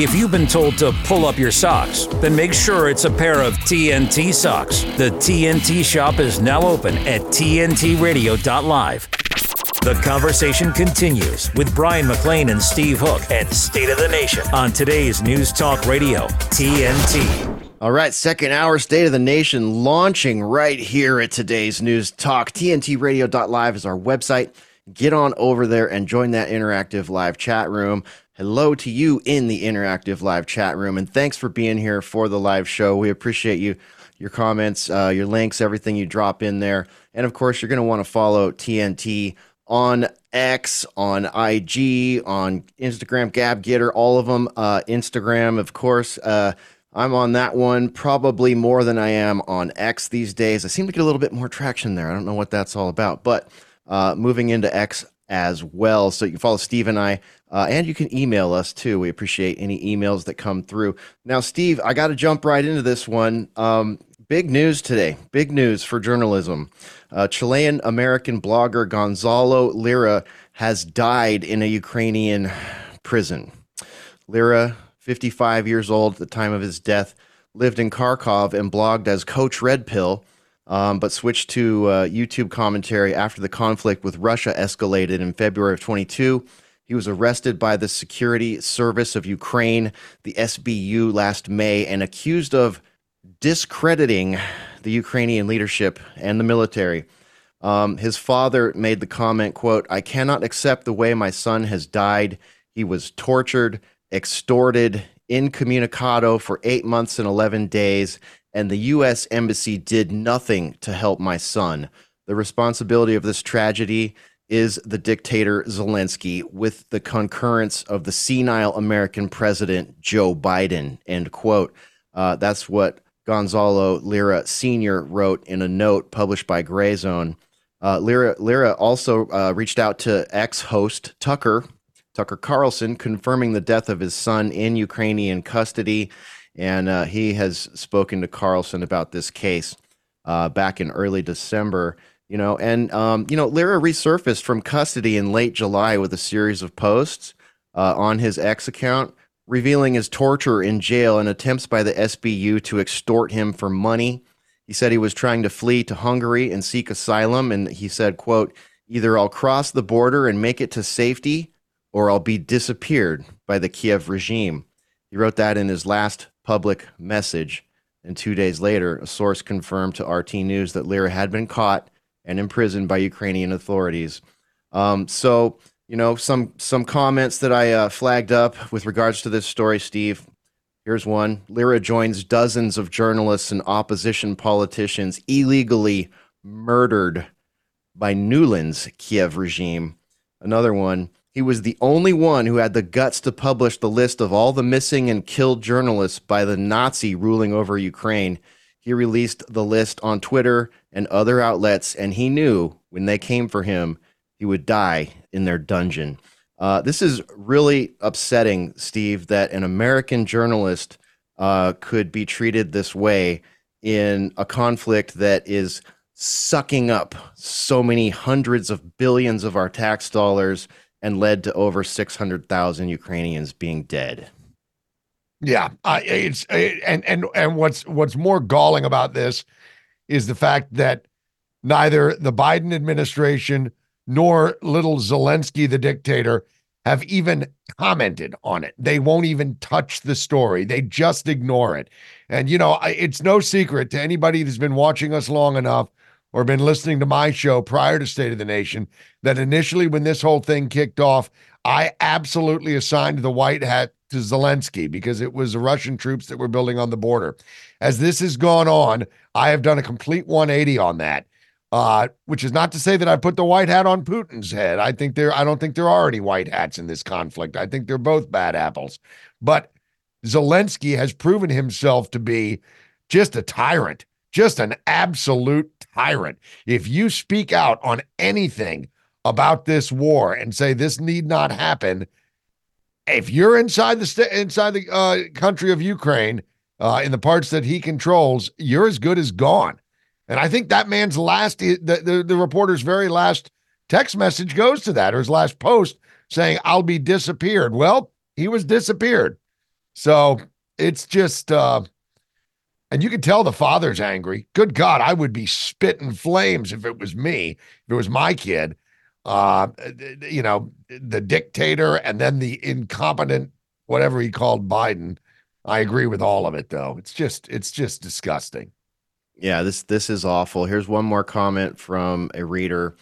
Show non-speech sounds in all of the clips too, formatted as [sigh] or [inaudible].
If you've been told to pull up your socks, then make sure it's a pair of TNT socks. The TNT shop is now open at TNTRadio.live. The conversation continues with Brian McLean and Steve Hook and State of the Nation on today's News Talk Radio, TNT. All right, second hour State of the Nation launching right here at today's News Talk. TNTRadio.live is our website. Get on over there and join that interactive live chat room. Hello to you in the interactive live chat room, and thanks for being here for the live show. We appreciate you, your comments, uh, your links, everything you drop in there. And of course, you're going to want to follow TNT on X, on IG, on Instagram, Gab Gettr, all of them. Uh, Instagram, of course. Uh, I'm on that one probably more than I am on X these days. I seem to get a little bit more traction there. I don't know what that's all about, but uh, moving into X as well. So you can follow Steve and I, uh, and you can email us too. We appreciate any emails that come through. Now, Steve, I got to jump right into this one. Um, big news today. Big news for journalism. Uh, Chilean American blogger Gonzalo Lira has died in a Ukrainian prison. Lira, 55 years old at the time of his death, lived in Kharkov and blogged as Coach Red Pill, um, but switched to uh, YouTube commentary after the conflict with Russia escalated in February of 22. He was arrested by the Security Service of Ukraine, the SBU, last May and accused of discrediting the Ukrainian leadership and the military. Um, his father made the comment, quote, I cannot accept the way my son has died. He was tortured, extorted, incommunicado for eight months and 11 days, and the U.S. Embassy did nothing to help my son. The responsibility of this tragedy is the dictator Zelensky with the concurrence of the senile American president Joe Biden, end quote. Uh, that's what Gonzalo Lira Sr. wrote in a note published by Grayzone. Uh, Lira, Lira also uh, reached out to ex host Tucker, Tucker Carlson, confirming the death of his son in Ukrainian custody. And uh, he has spoken to Carlson about this case uh, back in early December. You know, and, um, you know, Lira resurfaced from custody in late July with a series of posts uh, on his ex account revealing his torture in jail and attempts by the SBU to extort him for money. He said he was trying to flee to Hungary and seek asylum and he said, quote, either I'll cross the border and make it to safety or I'll be disappeared by the Kiev regime. He wrote that in his last public message. And two days later, a source confirmed to RT News that Lira had been caught and imprisoned by Ukrainian authorities. Um, so you know some some comments that I uh, flagged up with regards to this story, Steve. Here's one: Lira joins dozens of journalists and opposition politicians illegally murdered by Nuland's Kiev regime. Another one: he was the only one who had the guts to publish the list of all the missing and killed journalists by the Nazi ruling over Ukraine. He released the list on Twitter and other outlets, and he knew when they came for him he would die in their dungeon. Uh, this is really upsetting, Steve, that an American journalist uh, could be treated this way in a conflict that is sucking up so many hundreds of billions of our tax dollars and led to over 600,000 Ukrainians being dead. Yeah, it's and and and what's what's more galling about this is the fact that neither the Biden administration nor little Zelensky, the dictator, have even commented on it. They won't even touch the story. They just ignore it. And, you know, it's no secret to anybody who's been watching us long enough or been listening to my show prior to State of the Nation that initially, when this whole thing kicked off, I absolutely assigned the white hat to Zelensky because it was the Russian troops that were building on the border. As this has gone on, I have done a complete 180 on that. Uh, which is not to say that I put the white hat on Putin's head. I think there I don't think there are any white hats in this conflict. I think they're both bad apples. But Zelensky has proven himself to be just a tyrant, just an absolute tyrant. If you speak out on anything about this war and say this need not happen, if you're inside the st- inside the uh, country of Ukraine, uh, in the parts that he controls, you're as good as gone. And I think that man's last, the, the, the reporter's very last text message goes to that, or his last post saying, I'll be disappeared. Well, he was disappeared. So it's just, uh, and you can tell the father's angry. Good God, I would be spitting flames if it was me, if it was my kid. Uh, you know, the dictator and then the incompetent, whatever he called Biden. I agree with all of it, though. It's just, it's just disgusting. Yeah, this this is awful. Here's one more comment from a reader.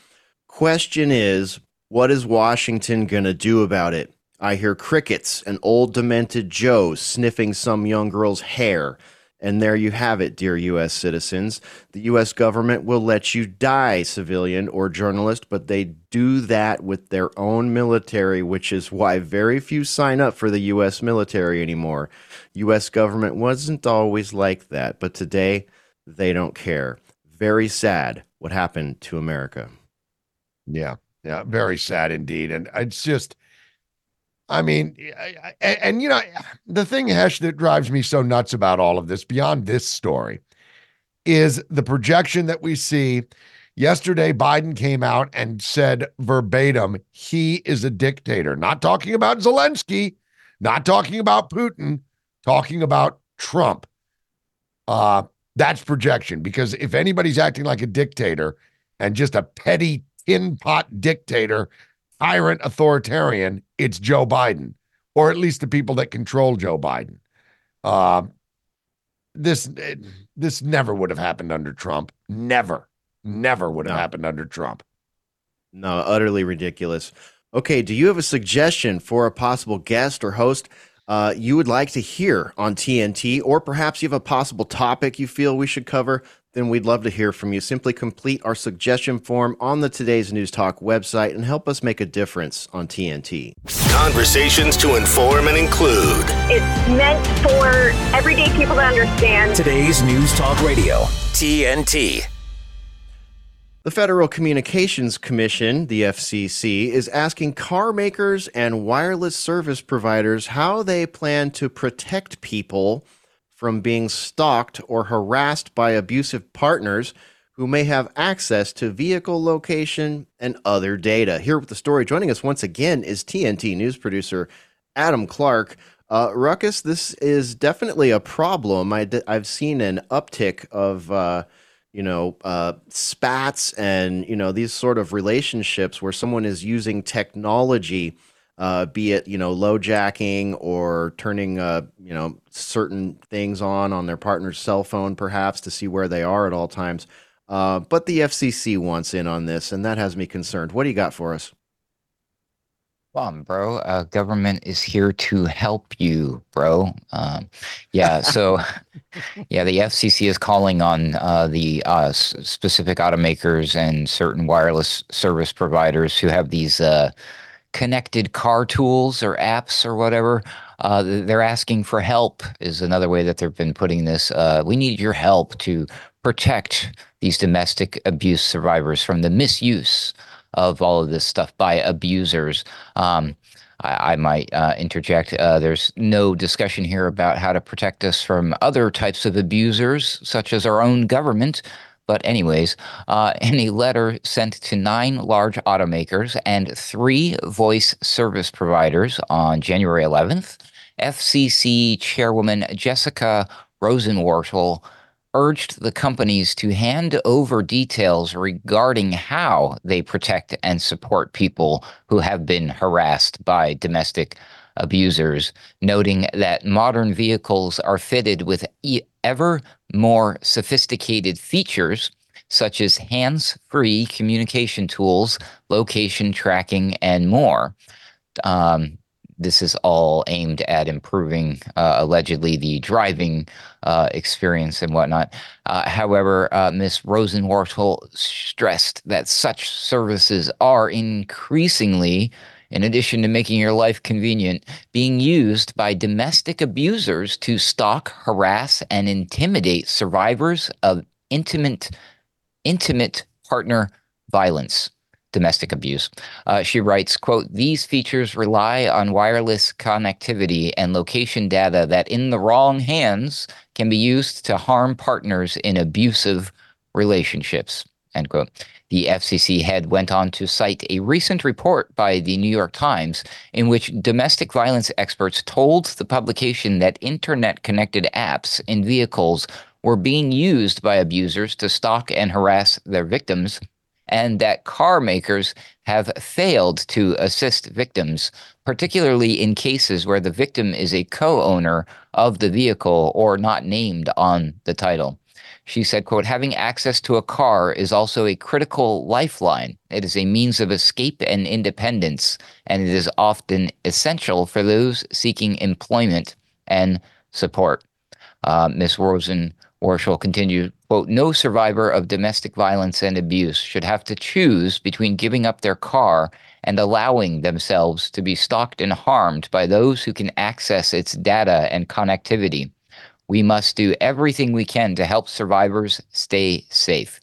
Question is, what is Washington gonna do about it? I hear crickets and old demented Joe sniffing some young girl's hair. And there you have it, dear U.S. citizens. The U.S. government will let you die, civilian or journalist, but they do that with their own military, which is why very few sign up for the U.S. military anymore. U.S. government wasn't always like that, but today they don't care. Very sad what happened to America. Yeah, yeah, very sad indeed. And it's just, I mean, and, and, you know, the thing, Hesh, that drives me so nuts about all of this, beyond this story, is the projection that we see. Yesterday, Biden came out and said verbatim, he is a dictator. Not talking about Zelensky, not talking about Putin, talking about Trump. Uh, that's projection because if anybody's acting like a dictator and just a petty tin pot dictator tyrant authoritarian, it's Joe Biden, or at least the people that control Joe Biden. Uh, this this never would have happened under Trump. Never, never would have no. happened under Trump. No, utterly ridiculous. Okay, do you have a suggestion for a possible guest or host uh, you would like to hear on TNT, or perhaps you have a possible topic you feel we should cover? Then we'd love to hear from you. Simply complete our suggestion form on the Today's News Talk website and help us make a difference on TNT. Conversations to inform and include. It's meant for everyday people to understand. Today's News Talk Radio, TNT. The Federal Communications Commission, the FCC, is asking car makers and wireless service providers how they plan to protect people from being stalked or harassed by abusive partners who may have access to vehicle location and other data. Here with the story, joining us once again is TNT news producer Adam Clark. Uh, Ruckus, this is definitely a problem. I d- I've seen an uptick of, uh, you know, uh, spats and, you know, these sort of relationships where someone is using technology uh, be it you know low jacking or turning uh, you know certain things on on their partner's cell phone perhaps to see where they are at all times. Uh, but the FCC wants in on this, and that has me concerned. What do you got for us? Bomb, bro. Uh, government is here to help you, bro. Um, yeah. So, [laughs] yeah, the FCC is calling on uh, the uh, specific automakers and certain wireless service providers who have these uh, connected car tools or apps or whatever. Uh, they're asking for help, is another way that they've been putting this. Uh, we need your help to protect these domestic abuse survivors from the misuse of all of this stuff by abusers. Um, I, I, might uh, interject. Uh, there's no discussion here about how to protect us from other types of abusers, such as our own government. But, anyways, uh, [laughs] in a letter sent to nine large automakers and three voice service providers on January 11th, FCC Chairwoman Jessica Rosenworcel urged the companies to hand over details regarding how they protect and support people who have been harassed by domestic abusers, noting that modern vehicles are fitted with ever more sophisticated features such as hands free communication tools, location tracking, and more. Um, this is all aimed at improving, uh, allegedly, the driving uh, experience and whatnot. Uh, however, uh, Ms. Rosenworcel stressed that such services are increasingly in addition to making your life convenient, being used by domestic abusers to stalk, harass, and intimidate survivors of intimate, intimate partner violence domestic abuse. Uh, she writes, quote, these features rely on wireless connectivity and location data that in the wrong hands can be used to harm partners in abusive relationships, end quote. The FCC head went on to cite a recent report by the New York Times in which domestic violence experts told the publication that internet connected apps in vehicles were being used by abusers to stalk and harass their victims, and that car makers have failed to assist victims, particularly in cases where the victim is a co owner of the vehicle or not named on the title. She said, quote, having access to a car is also a critical lifeline. It is a means of escape and independence, and it is often essential for those seeking employment and support. Uh, Ms. Rosen Worshel continued, quote, no survivor of domestic violence and abuse should have to choose between giving up their car and allowing themselves to be stalked and harmed by those who can access its data and connectivity. We must do everything we can to help survivors stay safe.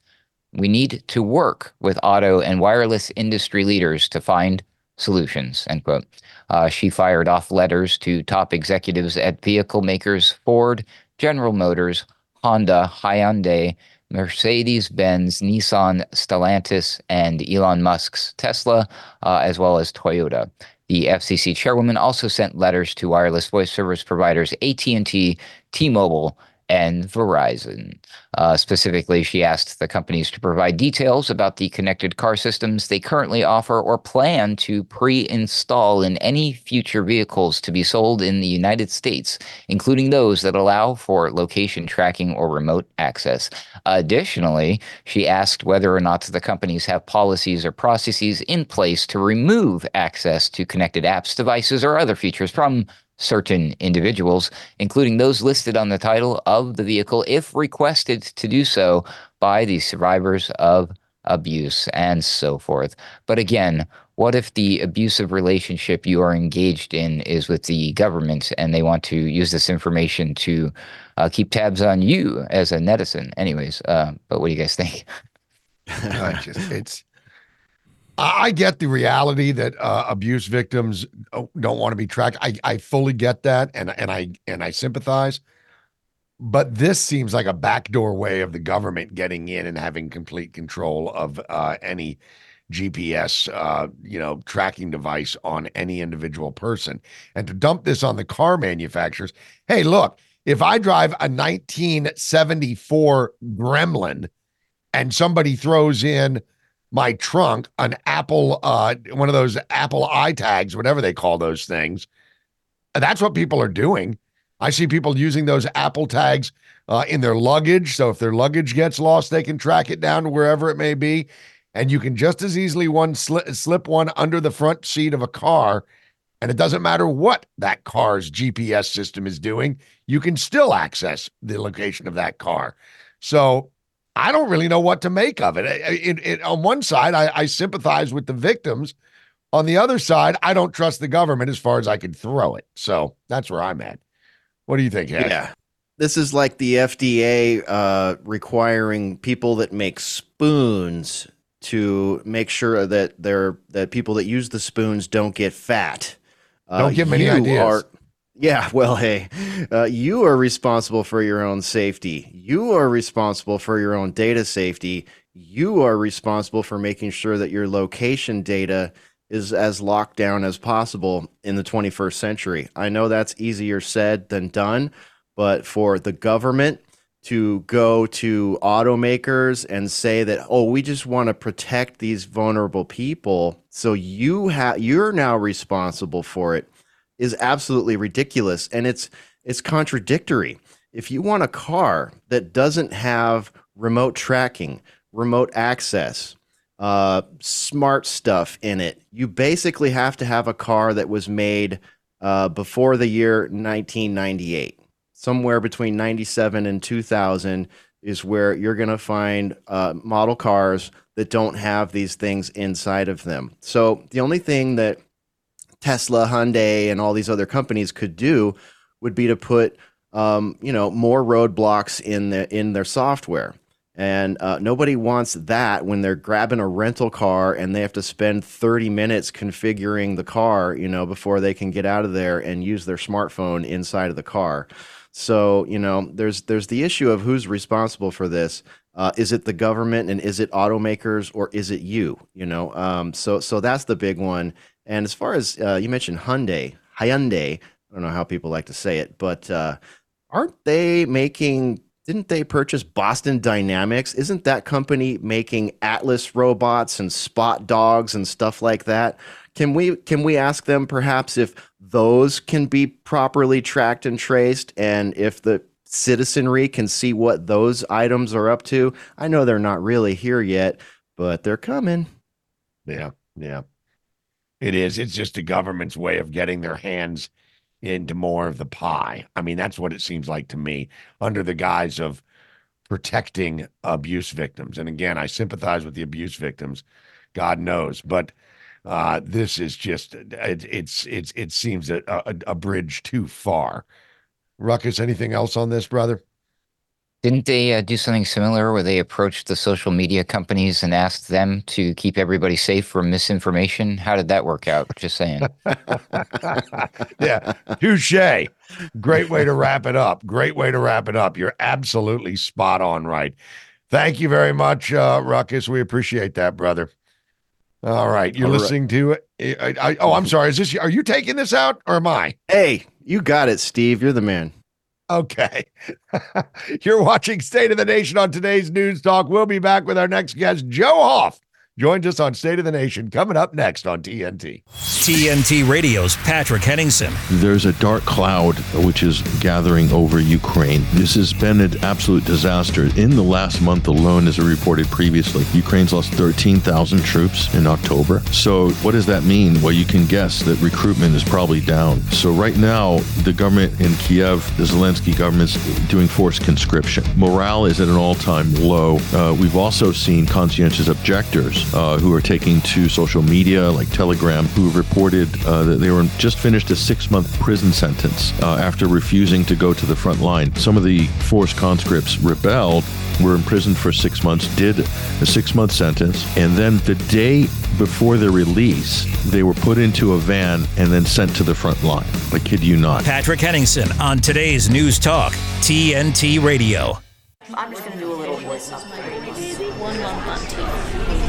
We need to work with auto and wireless industry leaders to find solutions. End quote. Uh, she fired off letters to top executives at vehicle makers Ford, General Motors, Honda, Hyundai, Mercedes Benz, Nissan, Stellantis, and Elon Musk's Tesla, uh, as well as Toyota. The FCC chairwoman also sent letters to wireless voice service providers AT&T, T-Mobile, and Verizon. Uh, specifically, she asked the companies to provide details about the connected car systems they currently offer or plan to pre install in any future vehicles to be sold in the United States, including those that allow for location tracking or remote access. Additionally, she asked whether or not the companies have policies or processes in place to remove access to connected apps, devices, or other features from certain individuals, including those listed on the title of the vehicle, if requested to do so by the survivors of abuse and so forth. But again, what if the abusive relationship you are engaged in is with the government and they want to use this information to uh, keep tabs on you as a netizen? Anyways, uh, but what do you guys think? [laughs] just, it's I get the reality that uh, abuse victims don't want to be tracked. I, I fully get that, and and I and I sympathize. But this seems like a backdoor way of the government getting in and having complete control of uh, any GPS, uh, you know, tracking device on any individual person, and to dump this on the car manufacturers. Hey, look, if I drive a 1974 Gremlin, and somebody throws in my trunk an Apple, uh, one of those Apple iTags, whatever they call those things. That's what people are doing. I see people using those Apple tags uh, in their luggage. So if their luggage gets lost, they can track it down to wherever it may be. And you can just as easily one slip, slip one under the front seat of a car. And it doesn't matter what that car's GPS system is doing, you can still access the location of that car. So I don't really know what to make of it. it, it on one side, I, I, sympathize with the victims. On the other side, I don't trust the government as far as I could throw it. So that's where I'm at. What do you think? Yeah. This is like the FDA uh, requiring people that make spoons to make sure that they're that people that use the spoons don't get fat. Uh, don't give me any ideas. Are, yeah, well, hey, uh, you are responsible for your own safety. You are responsible for your own data safety. You are responsible for making sure that your location data is as locked down as possible in the 21st century. I know that's easier said than done, but for the government to go to automakers and say that oh we just want to protect these vulnerable people so you have you're now responsible for it is absolutely ridiculous and it's it's contradictory. If you want a car that doesn't have remote tracking, remote access, uh, smart stuff in it, you basically have to have a car that was made uh, before the year 1998. Somewhere between 97 and 2000 is where you're going to find uh, model cars that don't have these things inside of them. So the only thing that Tesla, Hyundai, and all these other companies could do would be to put um, you know more roadblocks in the in their software. And uh, nobody wants that when they're grabbing a rental car and they have to spend 30 minutes configuring the car, you know, before they can get out of there and use their smartphone inside of the car. So, you know, there's there's the issue of who's responsible for this. Uh, is it the government and is it automakers or is it you? You know, um, so so that's the big one. And as far as uh, you mentioned Hyundai, Hyundai, I don't know how people like to say it, but uh, aren't they making? Didn't they purchase Boston Dynamics? Isn't that company making Atlas robots and Spot dogs and stuff like that? Can we can we ask them perhaps if those can be properly tracked and traced, and if the citizenry can see what those items are up to? I know they're not really here yet, but they're coming. Yeah, yeah. It is. It's just the government's way of getting their hands into more of the pie. I mean, that's what it seems like to me, under the guise of protecting abuse victims. And again, I sympathize with the abuse victims, God knows, but uh, this is just it, it's it's it seems a, a, a bridge too far. Ruckus, anything else on this, brother? Didn't they uh, do something similar where they approached the social media companies and asked them to keep everybody safe from misinformation? How did that work out? Just saying. [laughs] yeah, touche. Great way to wrap it up. Great way to wrap it up. You're absolutely spot on, right? Thank you very much, uh, Ruckus. We appreciate that, brother. All right, you're All listening right. to it. I, I, oh, I'm sorry. Is this? Are you taking this out or am I? Hey, you got it, Steve. You're the man. Okay. [laughs] You're watching State of the Nation on today's News Talk. We'll be back with our next guest, Joe Hoft joins us on State of the Nation coming up next on TNT. TNT Radio's Patrick Henningsen. There's a dark cloud which is gathering over Ukraine. This has been an absolute disaster. In the last month alone, as I reported previously, Ukraine's lost 13,000 troops in October. So, what does that mean? Well, you can guess that recruitment is probably down. So, right now, the government in Kiev, the Zelensky government's doing forced conscription. Morale is at an all time low. Uh, we've also seen conscientious objectors uh, who are taking to social media like Telegram who reported uh, that they were just finished a six month prison sentence uh, after refusing to go to the front line. Some of the forced conscripts rebelled, were imprisoned for six months, did a six month sentence, and then the day before their release, they were put into a van and then sent to the front line. I kid you not. Patrick Henningsen on today's News Talk, TNT Radio. I'm just going to do a little voice One month on TV.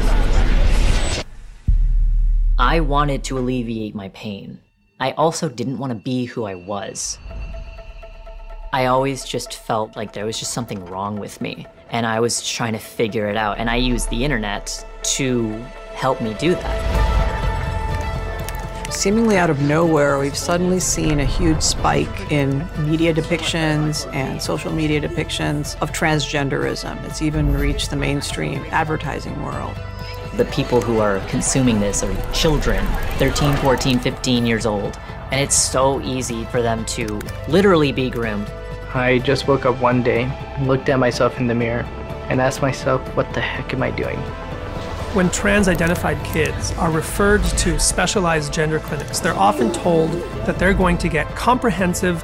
I wanted to alleviate my pain. I also didn't want to be who I was. I always just felt like there was just something wrong with me, and I was trying to figure it out, and I used the internet to help me do that. Seemingly out of nowhere, we've suddenly seen a huge spike in media depictions and social media depictions of transgenderism. It's even reached the mainstream advertising world the people who are consuming this are children 13 14 15 years old. And it's so easy for them to literally be groomed. I just woke up one day looked at myself in the mirror and asked myself what the heck am i doing? When trans identified kids are referred to specialized gender clinics, they're often told that they're going to get comprehensive,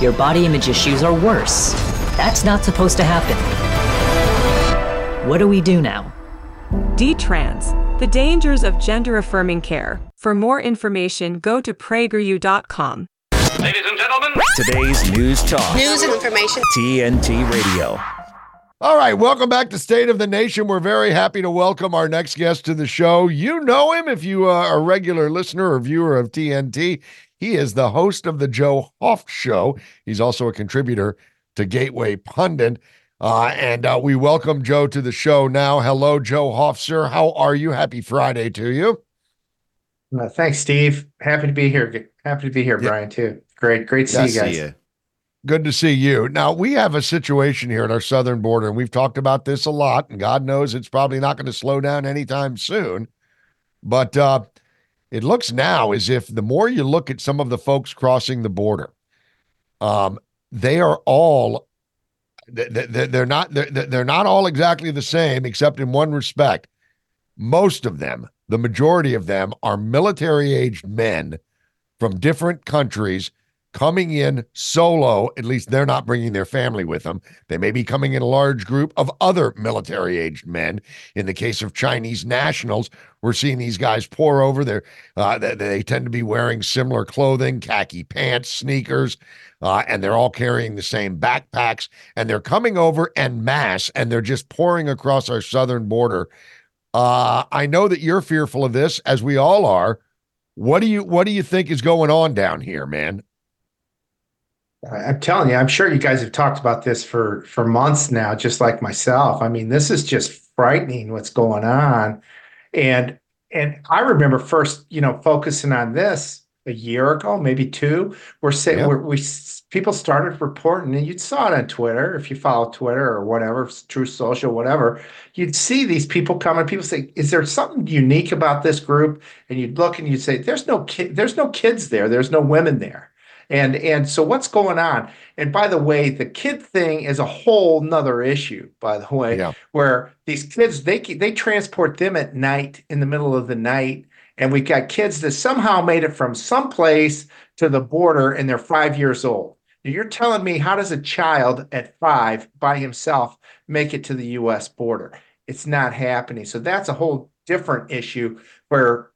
your body image issues are worse. That's not supposed to happen. What do we do now? D-Trans, the dangers of gender affirming care. For more information, go to prageru.com. Ladies and gentlemen, today's news talk. News and information. TNT Radio. All right, welcome back to State of the Nation. We're very happy to welcome our next guest to the show. You know him if you uh, are a regular listener or viewer of TNT. He is the host of the Joe Hoft Show. He's also a contributor to Gateway Pundit. Uh, and uh, we welcome Joe to the show now. Hello, Joe Hoft, sir. How are you? Happy Friday to you. Uh, thanks, Steve. Happy to be here. Happy to be here, yeah. Brian, too. Great, great to see you guys. See you. Good to see you. Now, we have a situation here at our southern border, and we've talked about this a lot, and God knows it's probably not going to slow down anytime soon. But uh, it looks now as if the more you look at some of the folks crossing the border, um, they are all they're not they're, they're not all exactly the same except in one respect. Most of them the majority of them are military aged men from different countries coming in solo. At least they're not bringing their family with them. They may be coming in a large group of other military aged men. In the case of Chinese nationals, we're seeing these guys pour over. Their, uh, they, they, tend to be wearing similar clothing, khaki pants, sneakers, uh, and they're all carrying the same backpacks. And they're coming over en masse, and they're just pouring across our southern border. Uh, I know that you're fearful of this, as we all are. What do you What do you think is going on down here, man? I'm telling you, I'm sure you guys have talked about this for for months now, just like myself. I mean, this is just frightening what's going on, and and I remember first, you know, focusing on this a year ago, maybe two. We're saying yeah. we people started reporting, and you saw it on Twitter if you follow Twitter or whatever, Truth Social, whatever. You'd see these people coming. People say, "Is there something unique about this group?" And you'd look and you'd say, "There's no kid. There's no kids there. There's no women there." And and so what's going on? And by the way, the kid thing is a whole nother issue, by the way, yeah. where these kids they they transport them at night in the middle of the night. And we've got kids that somehow made it from someplace to the border and they're five years old. Now you're telling me how does a child at five by himself make it to the US border? It's not happening. So that's a whole different issue where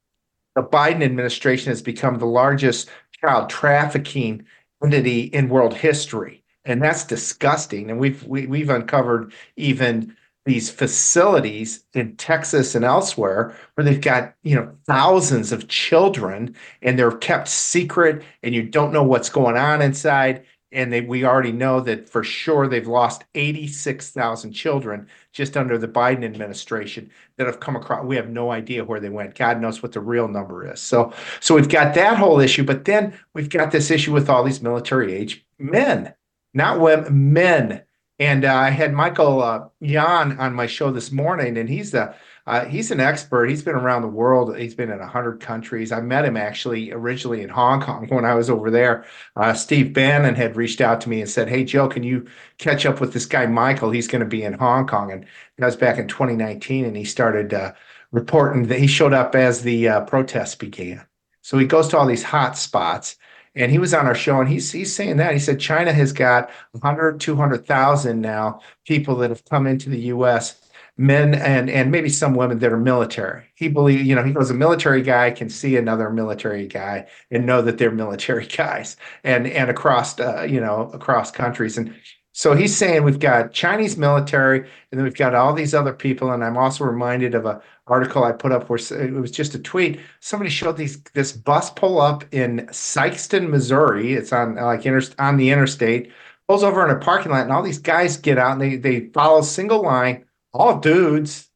the Biden administration has become the largest child trafficking entity in world history. And that's disgusting. And we've we, have we have uncovered even these facilities in Texas and elsewhere where they've got, you know, thousands of children and they're kept secret and you don't know what's going on inside and they, we already know that for sure they've lost 86,000 children just under the Biden administration that have come across. We have no idea where they went. God knows what the real number is. So, so we've got that whole issue, but then we've got this issue with all these military age men, not women, men. And uh, I had Michael uh, Yon on my show this morning, and he's the uh, he's an expert. He's been around the world. He's been in 100 countries. I met him actually originally in Hong Kong [laughs] when I was over there. Uh, Steve Bannon had reached out to me and said, Hey, Joe, can you catch up with this guy, Michael? He's going to be in Hong Kong. And that was back in 2019. And he started uh, reporting that he showed up as the uh, protests began. So he goes to all these hot spots. And he was on our show and he's, he's saying that. He said China has got 100, 200,000 now people that have come into the US men and and maybe some women that are military. He believe you know he goes a military guy can see another military guy and know that they're [laughs] military guys and and across uh, you know across countries. And so he's saying we've got Chinese military and then we've got all these other people. And I'm also reminded of a article I put up where it was just a tweet. Somebody showed these this bus pull up in Sikeston Missouri. It's on like inter, on the interstate pulls over in a parking lot and all these guys get out and they they follow single line all dudes,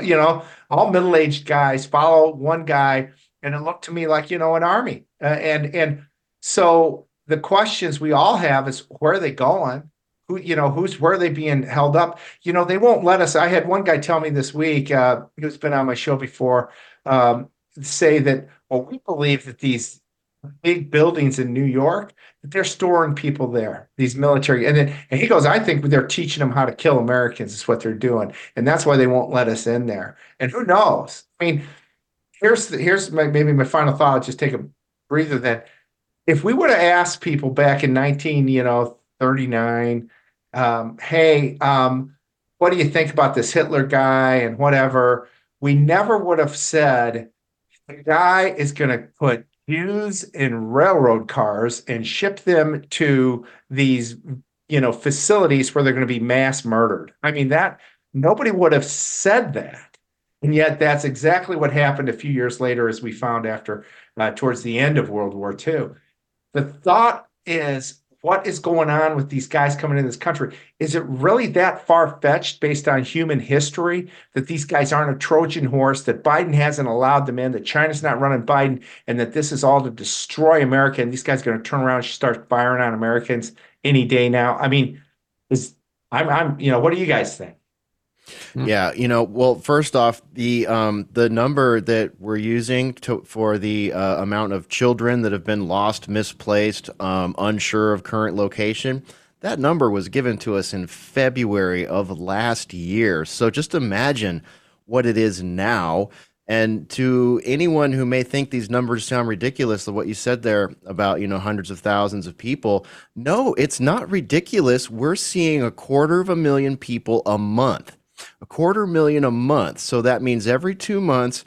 you know, all middle aged guys follow one guy, and it looked to me like you know an army. Uh, and and so the questions we all have is where are they going? Who you know who's where are they being held up? You know they won't let us. I had one guy tell me this week uh, who's been on my show before um, say that well we believe that these big buildings in New York that they're storing people there, these military. And then and he goes, I think they're teaching them how to kill Americans is what they're doing. And that's why they won't let us in there. And who knows? I mean, here's the, here's my, maybe my final thought. I'll just take a breather then. If we would have asked people back in 19, you know, 39, um, hey, um, what do you think about this Hitler guy and whatever? We never would have said the guy is going to put Jews in railroad cars and ship them to these, you know, facilities where they're going to be mass murdered. I mean, that nobody would have said that. And yet that's exactly what happened a few years later, as we found after uh, towards the end of World War II. The thought is what is going on with these guys coming in this country? Is it really that far fetched based on human history that these guys aren't a Trojan horse, that Biden hasn't allowed them in, that China's not running Biden, and that this is all to destroy America? And these guys are going to turn around and start firing on Americans any day now. I mean, is I'm, I'm, you know, what do you guys think? Hmm. Yeah, you know, well, first off, the um, the number that we're using to, for the uh, amount of children that have been lost, misplaced, um, unsure of current location, That number was given to us in February of last year. So just imagine what it is now. And to anyone who may think these numbers sound ridiculous, what you said there about, you know, hundreds of thousands of people, no, it's not ridiculous. We're seeing a quarter of a million people a month, a quarter million a month. So that means every two months,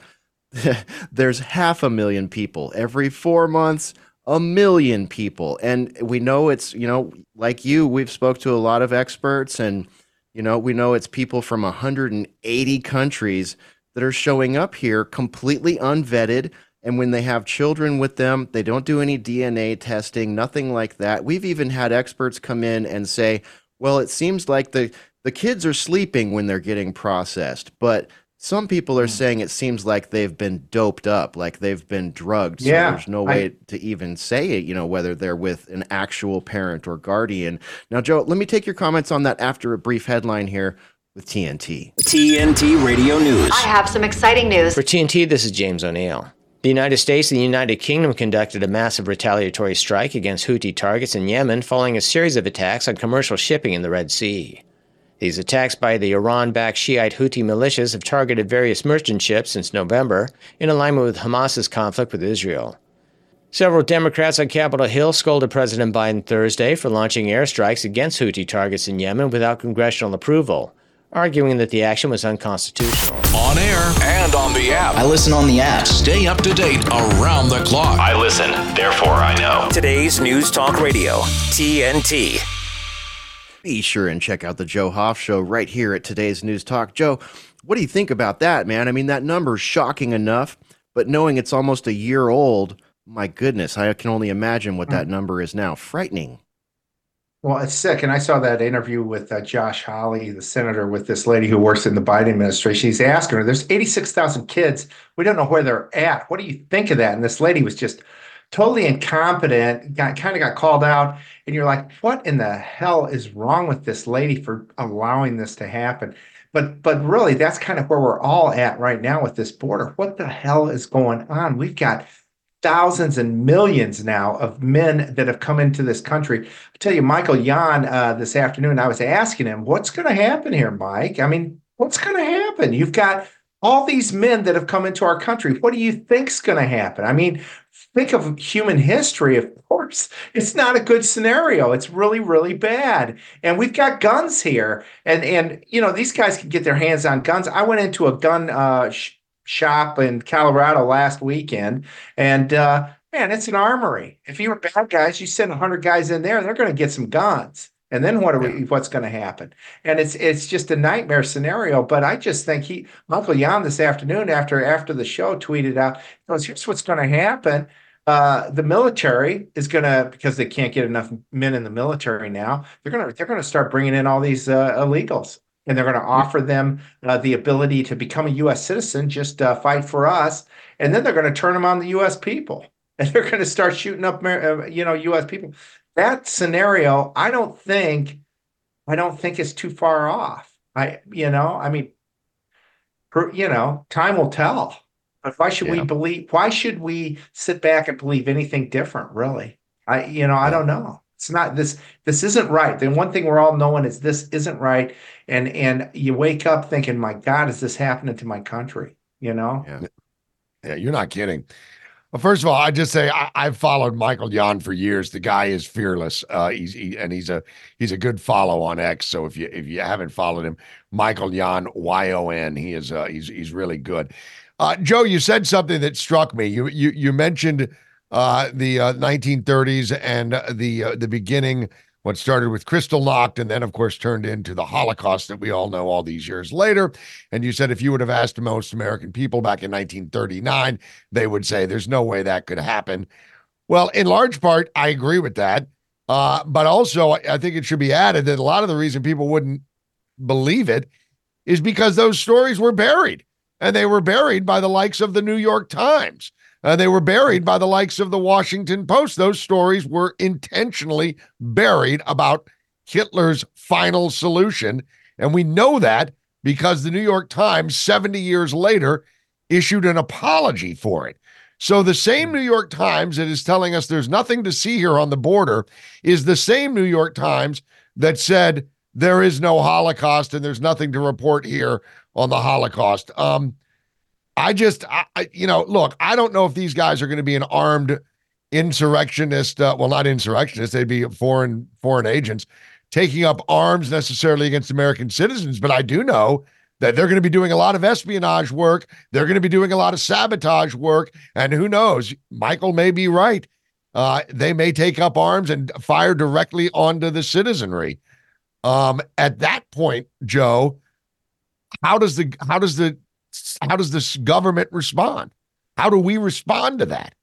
[laughs] there's half a million people. Every four months, a million people. And we know it's, you know, like you, we've spoke to a lot of experts and, you know, we know it's people from 180 countries that are showing up here completely unvetted. And when they have children with them, they don't do any DNA testing, nothing like that. We've even had experts come in and say, well, it seems like the, the kids are sleeping when they're getting processed, but some people are hmm. saying it seems like they've been doped up, like they've been drugged. So Yeah, there's no I- way to even say it, you know, whether they're with an actual parent or guardian. Now, Joe, let me take your comments on that after a brief headline here with TNT. TNT Radio News. I have some exciting news. For TNT, this is James O'Neill. The United States and the United Kingdom conducted a massive retaliatory strike against Houthi targets in Yemen following a series of attacks on commercial shipping in the Red Sea. These attacks by the Iran backed Shiite Houthi militias have targeted various merchant ships since November, in alignment with Hamas's conflict with Israel. Several Democrats on Capitol Hill scolded President Biden Thursday for launching airstrikes against Houthi targets in Yemen without congressional approval, arguing that the action was unconstitutional. On air and on the app. I listen on the app. Stay up to date around the clock. I listen, therefore I know. Today's News Talk Radio, TNT. Be sure and check out the Joe Hoft Show right here at today's News Talk. Joe, what do you think about that, man? I mean, that number is shocking enough, but knowing it's almost a year old, my goodness, I can only imagine what that number is now. Frightening. Well, it's sick. And I saw that interview with uh, Josh Hawley, the senator, with this lady who works in the Biden administration. He's asking her, there's 86,000 kids. We don't know where they're at. What do you think of that? And this lady was just totally incompetent, got kind of got called out. And you're like, what in the hell is wrong with this lady for allowing this to happen? But but really, that's kind of where we're all at right now with this border. What the hell is going on? We've got thousands and millions now of men that have come into this country. I tell you, Michael Yon uh, this afternoon, I was asking him, what's going to happen here, Mike? I mean, what's going to happen? You've got all these men that have come into our country. What do you think's going to happen? I mean, think of human history, of course. It's not a good scenario. It's really, really bad. And we've got guns here. And, and you know, these guys can get their hands on guns. I went into a gun uh, sh- shop in Colorado last weekend, and uh, man, it's an armory. If you were bad guys, you send 100 guys in there, they're going to get some guns. And then what are we, what's going to happen? And it's it's just a nightmare scenario. But I just think he Michael Yon this afternoon after after the show tweeted out, goes, here's what's going to happen. Uh, the military is going to because they can't get enough men in the military now. They're going to they're going to start bringing in all these uh, illegals, and they're going to offer them uh, the ability to become a U.S. citizen, just uh, fight for us, and then they're going to turn them on the U.S. people, and they're going to start shooting up, uh, you know, U.S. people. That scenario, I don't think, I don't think is too far off. I, you know, I mean, per, you know, time will tell. But why should we believe? Why should we sit back and believe anything different? Really, I, you know, I don't know. It's not this. This isn't right. The one thing we're all knowing is this isn't right. And and you wake up thinking, my God, is this happening to my country? You know. Yeah. Yeah, you're not kidding. Well, first of all, I just say I, I've followed Michael Yon for years. The guy is fearless. Uh, he's he, and he's a he's a good follow on X. So if you if you haven't followed him, Michael Yon Y O N. He is uh, he's he's really good. Uh, Joe, you said something that struck me. You you you mentioned uh, the uh, 1930s and the uh, the beginning. What started with Crystal Kristallnacht and then, of course, turned into the Holocaust that we all know all these years later. And you said if you would have asked most American people back in 1939, they would say there's no way that could happen. Well, in large part, I agree with that. Uh, but also, I I think it should be added that a lot of the reason people wouldn't believe it is because those stories were buried and they were buried by the likes of the New York Times. Uh, they were buried by the likes of the Washington Post. Those stories were intentionally buried about Hitler's final solution. And we know that because the New York Times, 70 years later, issued an apology for it. So the same New York Times that is telling us there's nothing to see here on the border is the same New York Times that said there is no Holocaust and there's nothing to report here on the Holocaust. Um, I just, I, I, you know, look, I don't know if these guys are going to be an armed insurrectionist. Uh, well, not insurrectionists; they'd be foreign foreign agents taking up arms necessarily against American citizens. But I do know that they're going to be doing a lot of espionage work. They're going to be doing a lot of sabotage work, and who knows? Michael may be right. Uh, they may take up arms and fire directly onto the citizenry. Um, at that point, Joe, how does the how does the how does this government respond? How do we respond to that?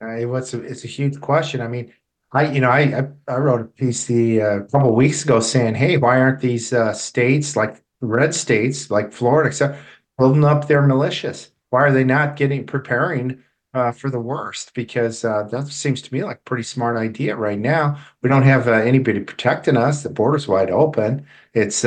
Uh, what's a, it's a huge question. I mean, I you know I I, I wrote a piece the uh, a couple weeks ago saying, hey, why aren't these uh, states like red states like Florida, except building up their militias? Why are they not getting preparing uh, for the worst? Because uh, that seems to me like a pretty smart idea right now. We don't have uh, anybody protecting us. The border's wide open. It's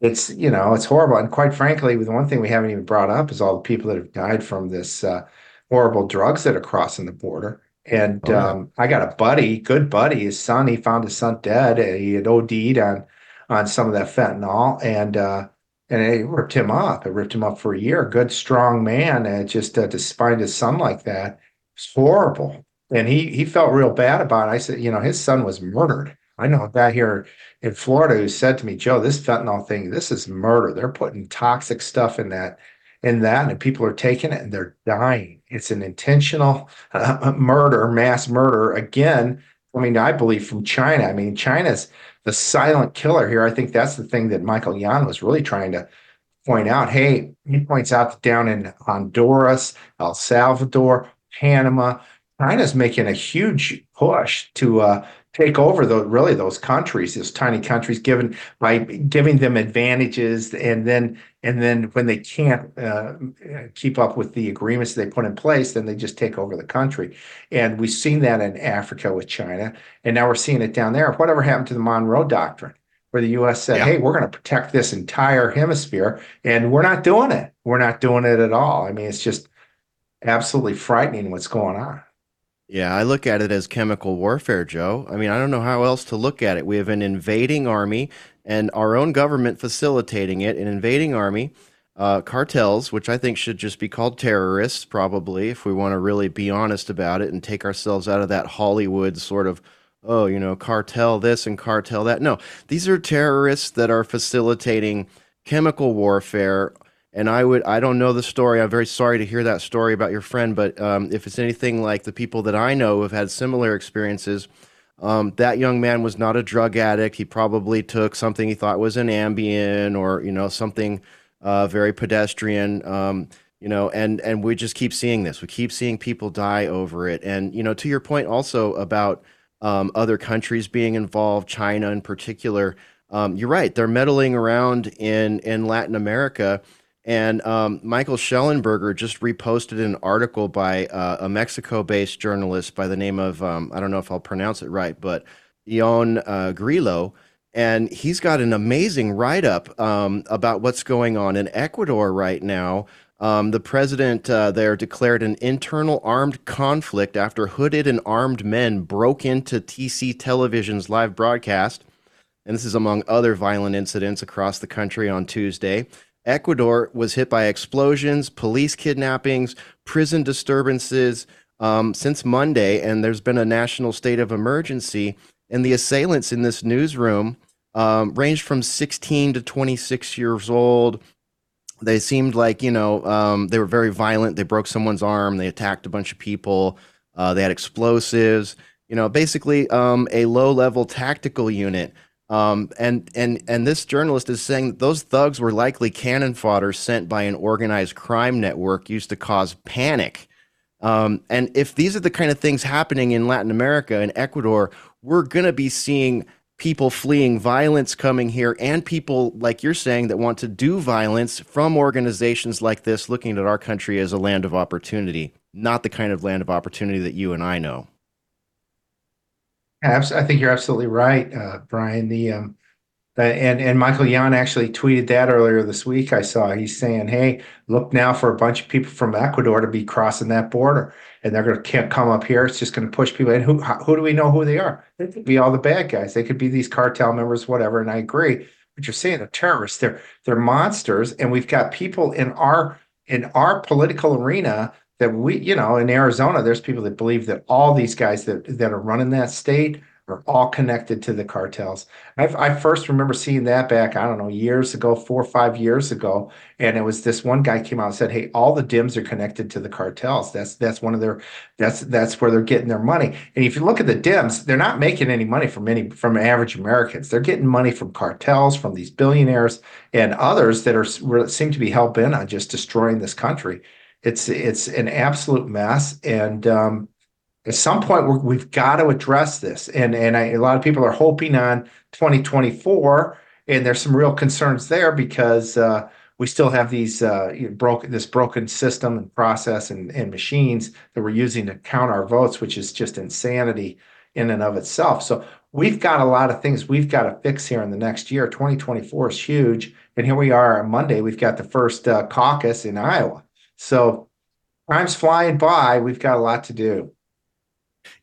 it's you know it's horrible. And quite frankly, the one thing we haven't even brought up is all the people that have died from this uh, horrible drugs that are crossing the border. And Oh, yeah. um, I got a buddy, good buddy, his son. He found his son dead. He had OD'd on on some of that fentanyl, and uh, and it ripped him up. It ripped him up for a year. Good, strong man, and just uh, to find his son like that, it's horrible. And he he felt real bad about it. I said, you know, his son was murdered. I know a guy here in Florida who said to me, Joe, this fentanyl thing, this is murder. They're putting toxic stuff in that, in that, and people are taking it and they're dying. It's an intentional uh, [laughs] murder, mass murder. Again, I mean, I believe from China. I mean, China's the silent killer here. I think that's the thing that Michael Yon was really trying to point out. Hey, he points out that down in Honduras, El Salvador, Panama, China's making a huge push to uh, take over the really those countries, those tiny countries, given by giving them advantages, and then and then when they can't uh, keep up with the agreements they put in place, then they just take over the country. And we've seen that in Africa with China, and now we're seeing it down there. Whatever happened to the Monroe Doctrine? Where the U.S. said, Yeah. "Hey, we're going to protect this entire hemisphere," and we're not doing it. We're not doing it at all. I mean, it's just absolutely frightening what's going on. Yeah, I look at it as chemical warfare, Joe. I mean, I don't know how else to look at it. We have an invading army and our own government facilitating it, an invading army, uh, cartels, which I think should just be called terrorists, probably, if we want to really be honest about it and take ourselves out of that Hollywood sort of, oh, you know, cartel this and cartel that. No, these are terrorists that are facilitating chemical warfare and I would, I don't know the story. I'm very sorry to hear that story about your friend, but um, if it's anything like the people that I know have had similar experiences, um, that young man was not a drug addict. He probably took something he thought was an Ambien or, you know, something uh, very pedestrian. Um, you know, and and we just keep seeing this. We keep seeing people die over it. And you know, to your point also about um, other countries being involved, China in particular. Um, you're right. They're meddling around in in Latin America. And um, Michael Shellenberger just reposted an article by uh, a Mexico based journalist by the name of, um, I don't know if I'll pronounce it right, but Ioan uh, Grillo. And he's got an amazing write up um, about what's going on in Ecuador right now. Um, the president uh, there declared an internal armed conflict after hooded and armed men broke into TC Television's live broadcast. And this is among other violent incidents across the country on Tuesday. Ecuador was hit by explosions, police kidnappings, prison disturbances um, since Monday, and there's been a national state of emergency. And the assailants in this newsroom um, ranged from 16 to 26 years old. They seemed like, you know, um, they were very violent. They broke someone's arm, they attacked a bunch of people, uh, they had explosives, you know, basically um, a low level tactical unit. Um, and and and this journalist is saying that those thugs were likely cannon fodder sent by an organized crime network used to cause panic. Um, and if these are the kind of things happening in Latin America and Ecuador, we're going to be seeing people fleeing violence coming here and people like you're saying that want to do violence from organizations like this looking at our country as a land of opportunity, not the kind of land of opportunity that you and I know. I think you're absolutely right, uh, Brian. The um, Uh, and and Michael Yon actually tweeted that earlier this week. I saw he's saying, "Hey, look now for a bunch of people from Ecuador to be crossing that border, and they're going to come up here. It's just going to push people in. Who who do we know who they are? They could be all the bad guys. They could be these cartel members, whatever. And I agree. But you're saying they're terrorists. They're they're monsters, and we've got people in our in our political arena that we, you know, in Arizona, there's people that believe that all these guys that that are running that state are all connected to the cartels. I've, I first remember seeing that back, I don't know, years ago, four or five years ago. And it was this one guy came out and said, Hey, all the Dems are connected to the cartels. That's that's one of their that's that's where they're getting their money. And if you look at the Dems, they're not making any money from any from average Americans. They're getting money from cartels, from these billionaires and others that are seem to be hell bent on just destroying this country. It's it's an absolute mess. And um, at some point we have got to address this. And and I, a lot of people are hoping on 2024 and there's some real concerns there because uh, we still have these uh, broken this broken system and process and, and machines that we're using to count our votes which is just insanity in and of itself. So we've got a lot of things we've got to fix here in the next year. 2024 is huge and here we are on monday. We've got the first uh, caucus in iowa so time's flying by we've got a lot to do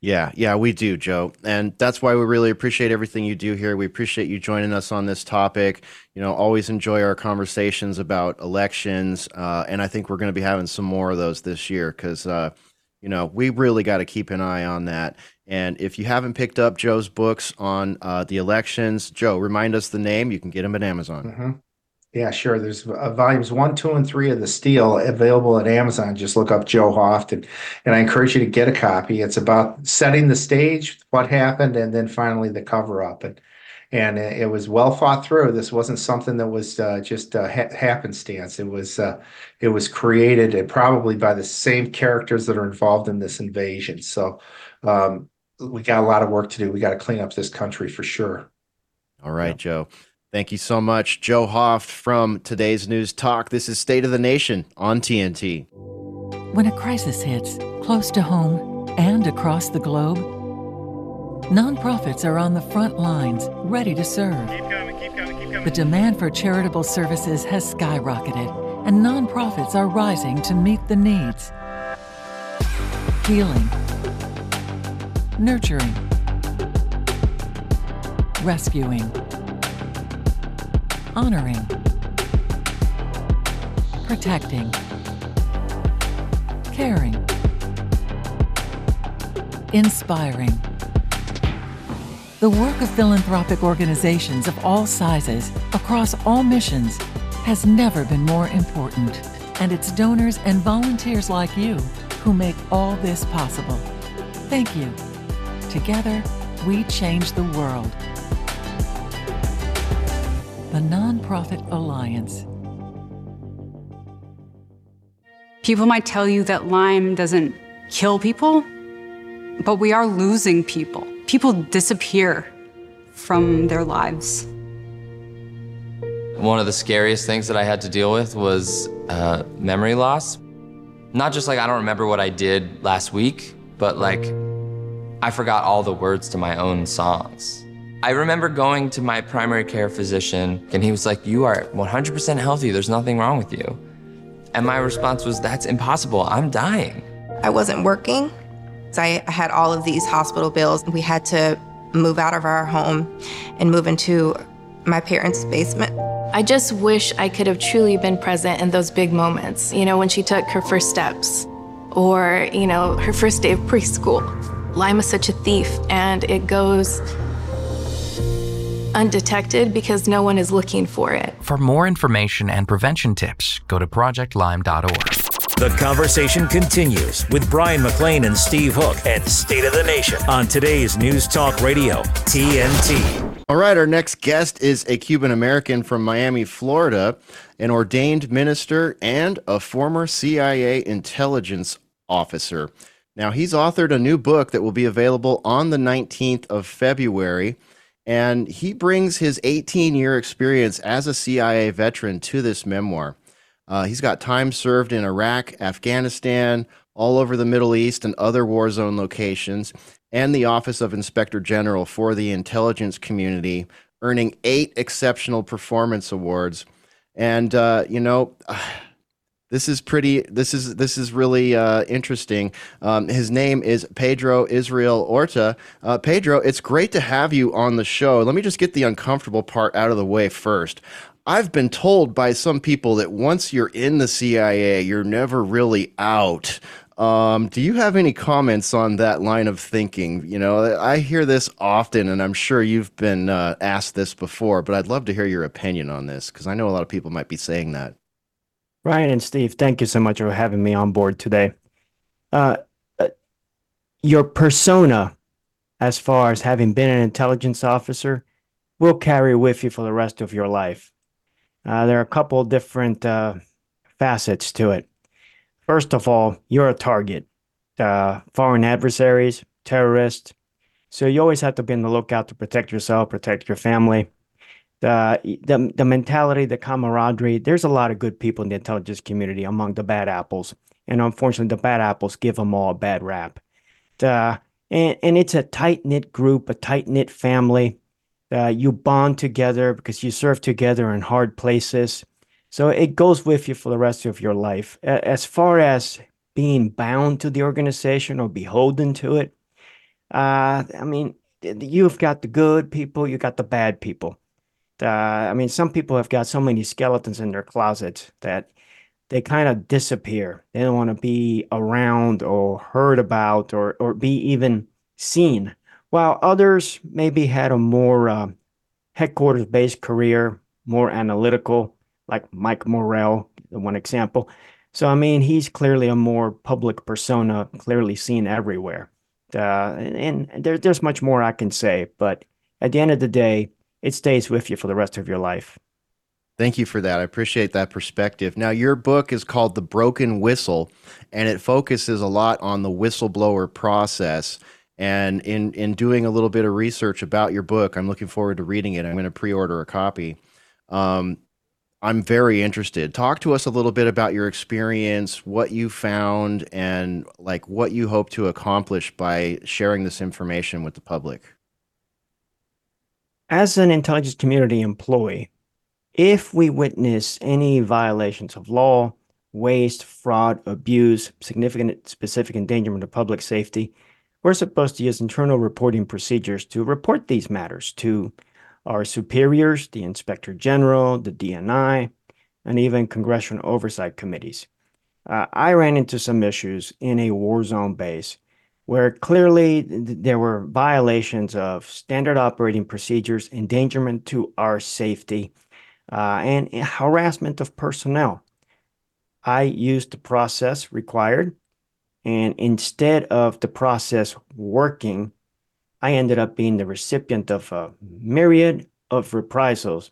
yeah, yeah, we do, Joe. And that's why we really appreciate everything you do here. We appreciate you joining us on this topic. You know, always enjoy our conversations about elections. Uh, and I think we're going to be having some more of those this year because, uh, you know, we really got to keep an eye on that. And if you haven't picked up Joe's books on uh, the elections, Joe, remind us the name. You can get them at Amazon. Mm-hmm. Yeah, sure. There's uh, volumes one, two, and three of the Steal available at Amazon. Just look up Joe Hoft, and, and I encourage you to get a copy. It's about setting the stage, what happened, and then finally the cover up. And and it was well thought through. This wasn't something that was uh, just uh, ha- happenstance. It was uh, it was created and probably by the same characters that are involved in this invasion. So um, we got a lot of work to do. We got to clean up this country for sure. All right, yeah. Joe. Thank you so much, Joe Hoft from today's News Talk. This is State of the Nation on TNT. When a crisis hits close to home and across the globe, nonprofits are on the front lines, ready to serve. Keep coming, keep coming, keep coming. The demand for charitable services has skyrocketed, and nonprofits are rising to meet the needs. Healing, nurturing, rescuing honoring, protecting, caring, inspiring. The work of philanthropic organizations of all sizes across all missions has never been more important, and it's donors and volunteers like you who make all this possible. Thank you. Together, we change the world the Nonprofit Alliance. People might tell you that Lyme doesn't kill people, but we are losing people. People disappear from their lives. One of the scariest things that I had to deal with was uh, memory loss. Not just like I don't remember what I did last week, but like I forgot all the words to my own songs. I remember going to my primary care physician, and he was like, You are 100% healthy. There's nothing wrong with you. And my response was, That's impossible. I'm dying. I wasn't working. So I had all of these hospital bills. We had to move out of our home and move into my parents' basement. I just wish I could have truly been present in those big moments, you know, when she took her first steps or, you know, her first day of preschool. Lyme is such a thief and it goes undetected because no one is looking for it. For more information and prevention tips, go to projectlyme.org. The conversation continues with Brian McLean and Steve Hook and State of the Nation on today's News Talk Radio, TNT. All right, our next guest is a Cuban American from Miami, Florida, an ordained minister and a former CIA intelligence officer. Now, he's authored a new book that will be available on the 19th of February. And he brings his 18 year experience as a CIA veteran to this memoir. Uh, he's got time served in Iraq, Afghanistan, all over the Middle East, and other war zone locations, and the Office of Inspector General for the intelligence community earning eight exceptional performance awards. And uh, you know, [sighs] this is pretty. This is this is really uh, interesting. Um, his name is Pedro Israel Orta. Uh, Pedro, it's great to have you on the show. Let me just get the uncomfortable part out of the way first. I've been told by some people that once you're in the CIA, you're never really out. Um, do you have any comments on that line of thinking? You know, I hear this often, and I'm sure you've been uh, asked this before, but I'd love to hear your opinion on this because I know a lot of people might be saying that. Ryan and Steve, thank you so much for having me on board today. Uh, uh, your persona, as far as having been an intelligence officer, will carry with you for the rest of your life. Uh, there are a couple different uh, facets to it. First of all, you're a target. Uh, foreign adversaries, terrorists. So you always have to be on the lookout to protect yourself, protect your family. The, the, the mentality, the camaraderie, there's a lot of good people in the intelligence community among the bad apples. And unfortunately, the bad apples give them all a bad rap. The, and, and it's a tight knit group, a tight knit family. Uh, you bond together because you serve together in hard places. So it goes with you for the rest of your life. As far as being bound to the organization or beholden to it, uh, I mean, you've got the good people, you got the bad people. Uh, I mean, some people have got so many skeletons in their closets that they kind of disappear. They don't want to be around or heard about or, or be even seen. While others maybe had a more uh, headquarters based career, more analytical, like Mike Morrell, one example. So, I mean, he's clearly a more public persona, clearly seen everywhere. Uh, and, and there, there's much more I can say, but at the end of the day, it stays with you for the rest of your life. Thank you for that. I appreciate that perspective. Now, your book is called The Broken Whistle, and it focuses a lot on the whistleblower process. And in, in doing a little bit of research about your book, I'm looking forward to reading it. I'm going to pre order a copy. Um, I'm very interested. Talk to us a little bit about your experience, what you found, and like what you hope to accomplish by sharing this information with the public. As an intelligence community employee, if we witness any violations of law, waste, fraud, abuse, significant specific endangerment of public safety, we're supposed to use internal reporting procedures to report these matters to our superiors, the Inspector General, the DNI, and even congressional oversight committees. Uh, I ran into some issues in a war zone base where clearly there were violations of standard operating procedures, endangerment to our safety, uh, and harassment of personnel. I used the process required, and instead of the process working, I ended up being the recipient of a myriad of reprisals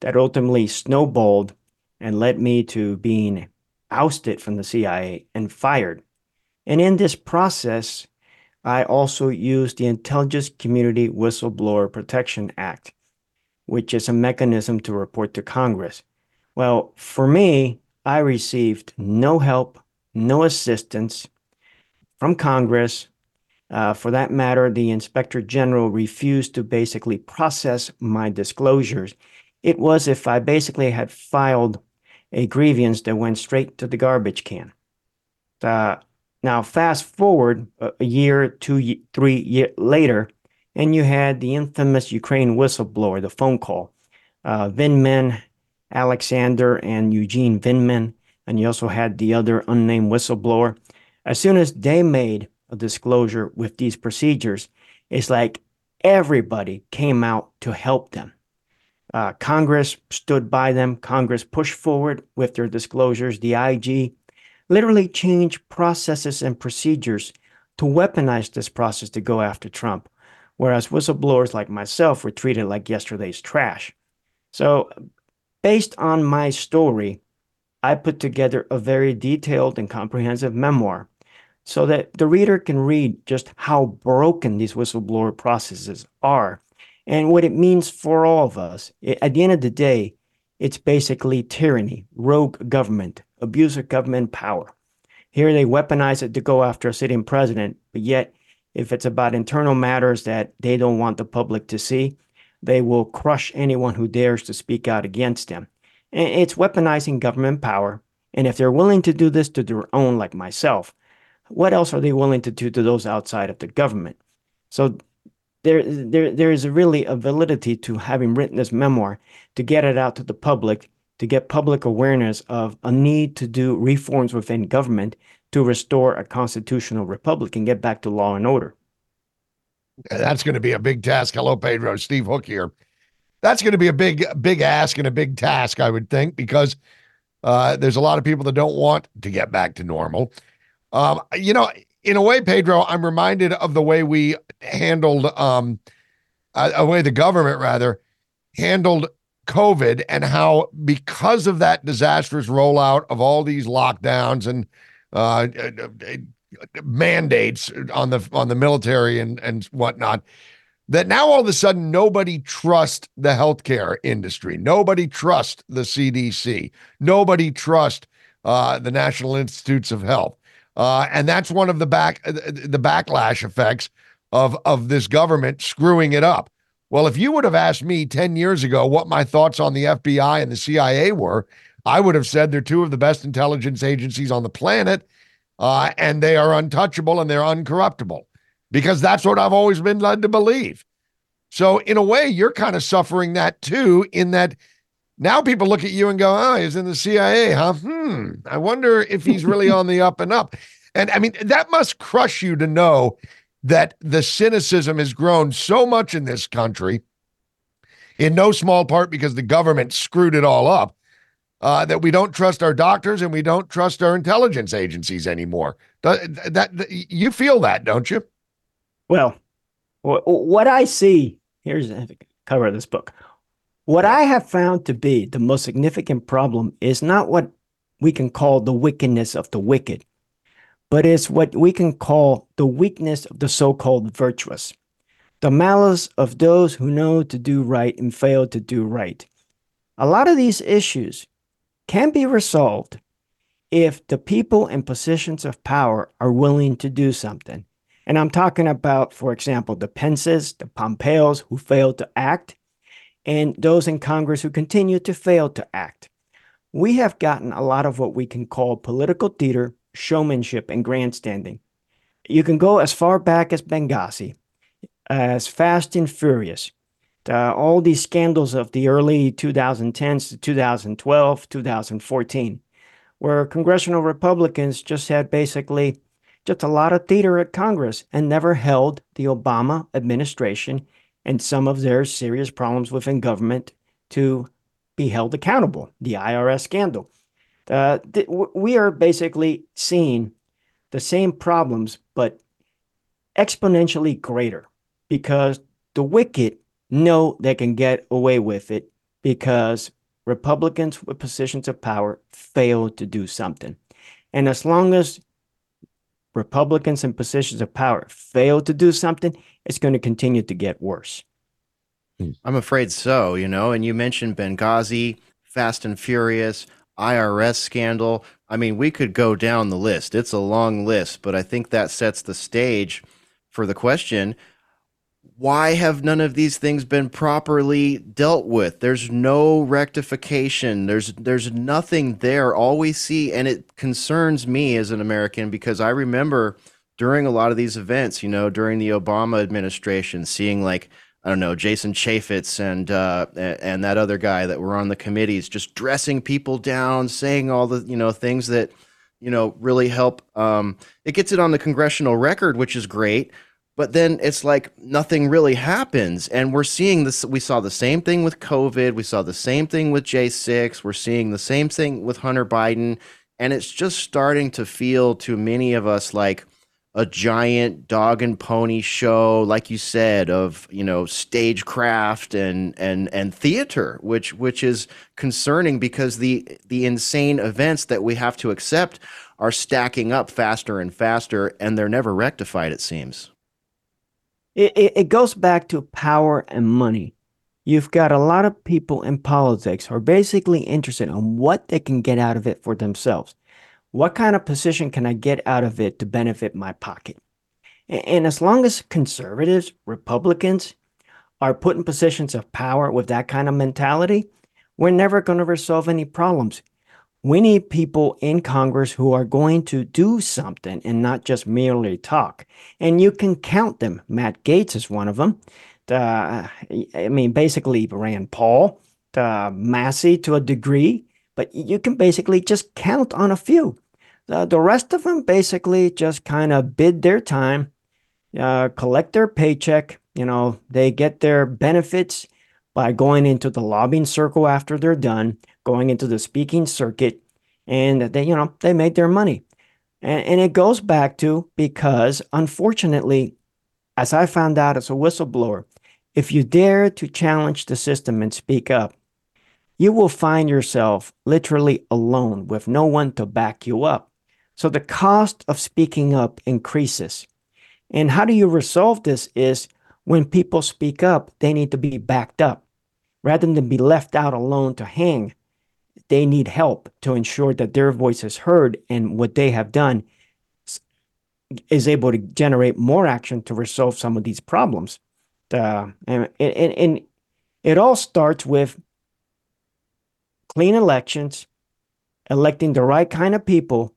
that ultimately snowballed and led me to being ousted from the CIA and fired. And in this process, I also used the Intelligence Community Whistleblower Protection Act, which is a mechanism to report to Congress. Well, for me, I received no help, no assistance from Congress uh, for that matter, the inspector general refused to basically process my disclosures. It was if I basically had filed a grievance that went straight to the garbage can. Uh, now, fast forward a year, two, three years later, and you had the infamous Ukraine whistleblower, the phone call. Uh, Vindman, Alexander, and Eugene Vindman, and you also had the other unnamed whistleblower. As soon as they made a disclosure with these procedures, it's like everybody came out to help them. Uh, Congress stood by them. Congress pushed forward with their disclosures. The IG literally changed processes and procedures to weaponize this process to go after Trump, whereas whistleblowers like myself were treated like yesterday's trash. So, based on my story, I put together a very detailed and comprehensive memoir so that the reader can read just how broken these whistleblower processes are and what it means for all of us. At the end of the day, it's basically tyranny, rogue government, abuse of government power. Here they weaponize it to go after a sitting president, but yet, if it's about internal matters that they don't want the public to see, they will crush anyone who dares to speak out against them. And it's weaponizing government power. And if they're willing to do this to their own, like myself, what else are they willing to do to those outside of the government? So there, there, there is really a validity to having written this memoir to get it out to the public, to get public awareness of a need to do reforms within government to restore a constitutional republic and get back to law and order. That's going to be a big task. Hello, Pedro. Steve Hook here. That's going to be a big, big ask and a big task, I would think, because uh, there's a lot of people that don't want to get back to normal. Um, you know, in a way, Pedro, I'm reminded of the way we handled, um, uh, a way the government rather handled COVID and how, because of that disastrous rollout of all these lockdowns and uh, mandates on the on the military and and whatnot, that now all of a sudden nobody trusts the healthcare industry, nobody trusts the CDC, nobody trusts uh, the National Institutes of Health. Uh, and that's one of the back uh, the backlash effects of of this government screwing it up. Well, if you would have asked me 10 years ago what my thoughts on the FBI and the CIA were, I would have said they're two of the best intelligence agencies on the planet, uh, and they are untouchable and they're uncorruptible, because that's what I've always been led to believe. So, in a way, you're kind of suffering that too, in that now people look at you and go, oh, he's in the CIA, huh? Hmm. I wonder if he's really [laughs] on the up and up. And I mean, that must crush you to know that the cynicism has grown so much in this country, in no small part because the government screwed it all up, uh, that we don't trust our doctors and we don't trust our intelligence agencies anymore. That, that, that you feel that, don't you? Well, what I see here's the cover of this book. What I have found to be the most significant problem is not what we can call the wickedness of the wicked, but it's what we can call the weakness of the so called virtuous, the malice of those who know to do right and fail to do right. A lot of these issues can be resolved if the people in positions of power are willing to do something. And I'm talking about, for example, the Pences, the Pompeos who failed to act, and those in Congress who continue to fail to act. We have gotten a lot of what we can call political theater, showmanship, and grandstanding. You can go as far back as Benghazi, as Fast and Furious, uh, all these scandals of the early 2010s to 2012, 2014, where congressional Republicans just had basically just a lot of theater at Congress and never held the Obama administration and some of their serious problems within government to be held accountable, the IRS scandal. Uh, th- we are basically seeing the same problems, but exponentially greater because the wicked know they can get away with it because Republicans with positions of power fail to do something. And as long as Republicans in positions of power fail to do something, it's going to continue to get worse. Hmm. I'm afraid so, you know. And you mentioned Benghazi, Fast and Furious, IRS scandal. I mean, we could go down the list. It's a long list, but I think that sets the stage for the question why have none of these things been properly dealt with there's no rectification there's there's nothing there all we see and it concerns me as an american because i remember during a lot of these events you know during the obama administration seeing like i don't know jason chaffetz and uh, and that other guy that were on the committees just dressing people down saying all the you know things that you know really help um, it gets it on the congressional record which is great but then it's like nothing really happens. And we're seeing this we saw the same thing with covid we saw the same thing with j6 we're seeing the same thing with hunter biden and it's just starting to feel to many of us like a giant dog and pony show like you said of you know stagecraft and and and theater which which is concerning because the the insane events that we have to accept are stacking up faster and faster and they're never rectified it seems it, it, it goes back to power and money. You've got a lot of people in politics who are basically interested in what they can get out of it for themselves. What kind of position can I get out of it to benefit my pocket? And, as long as conservatives, Republicans are put in positions of power with that kind of mentality, we're never going to resolve any problems. We need people in Congress who are going to do something and not just merely talk. And you can count them. Matt Gaetz is one of them. Uh, I mean, basically Rand Paul, uh, Massie to a degree, but you can basically just count on a few. The rest of them basically just kind of bid their time, uh, collect their paycheck. You know, they get their benefits by going into the lobbying circle after they're done, going into the speaking circuit, and they, you know, they made their money. And, and it goes back to because, unfortunately, as I found out as a whistleblower, if you dare to challenge the system and speak up, you will find yourself literally alone with no one to back you up. So the cost of speaking up increases. And how do you resolve this is when people speak up, they need to be backed up. Rather than be left out alone to hang, they need help to ensure that their voice is heard and what they have done is able to generate more action to resolve some of these problems. Uh, and, and, and it all starts with clean elections, electing the right kind of people.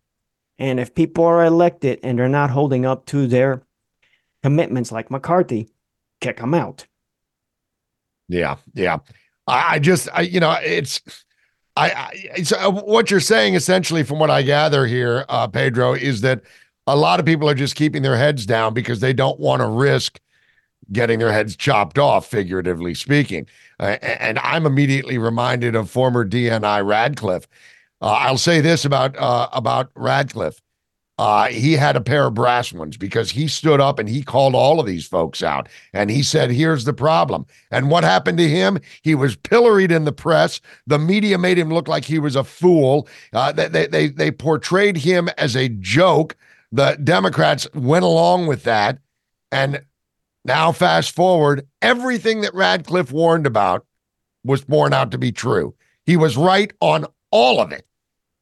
And if people are elected and they're not holding up to their commitments like McCarthy, kick them out. Yeah, yeah. I, I just, I, you know, it's, I, I uh, what you're saying essentially, from what I gather here, uh, Pedro, is that a lot of people are just keeping their heads down because they don't want to risk getting their heads chopped off, figuratively speaking. Uh, and I'm immediately reminded of former DNI Ratcliffe. Uh, I'll say this about uh, about Ratcliffe. Uh, he had a pair of brass ones because he stood up and he called all of these folks out and he said, Here's the problem. And what happened to him? He was pilloried in the press. The media made him look like he was a fool. Uh, they, they, they portrayed him as a joke. The Democrats went along with that. And now, fast forward, everything that Ratcliffe warned about was borne out to be true. He was right on all of it.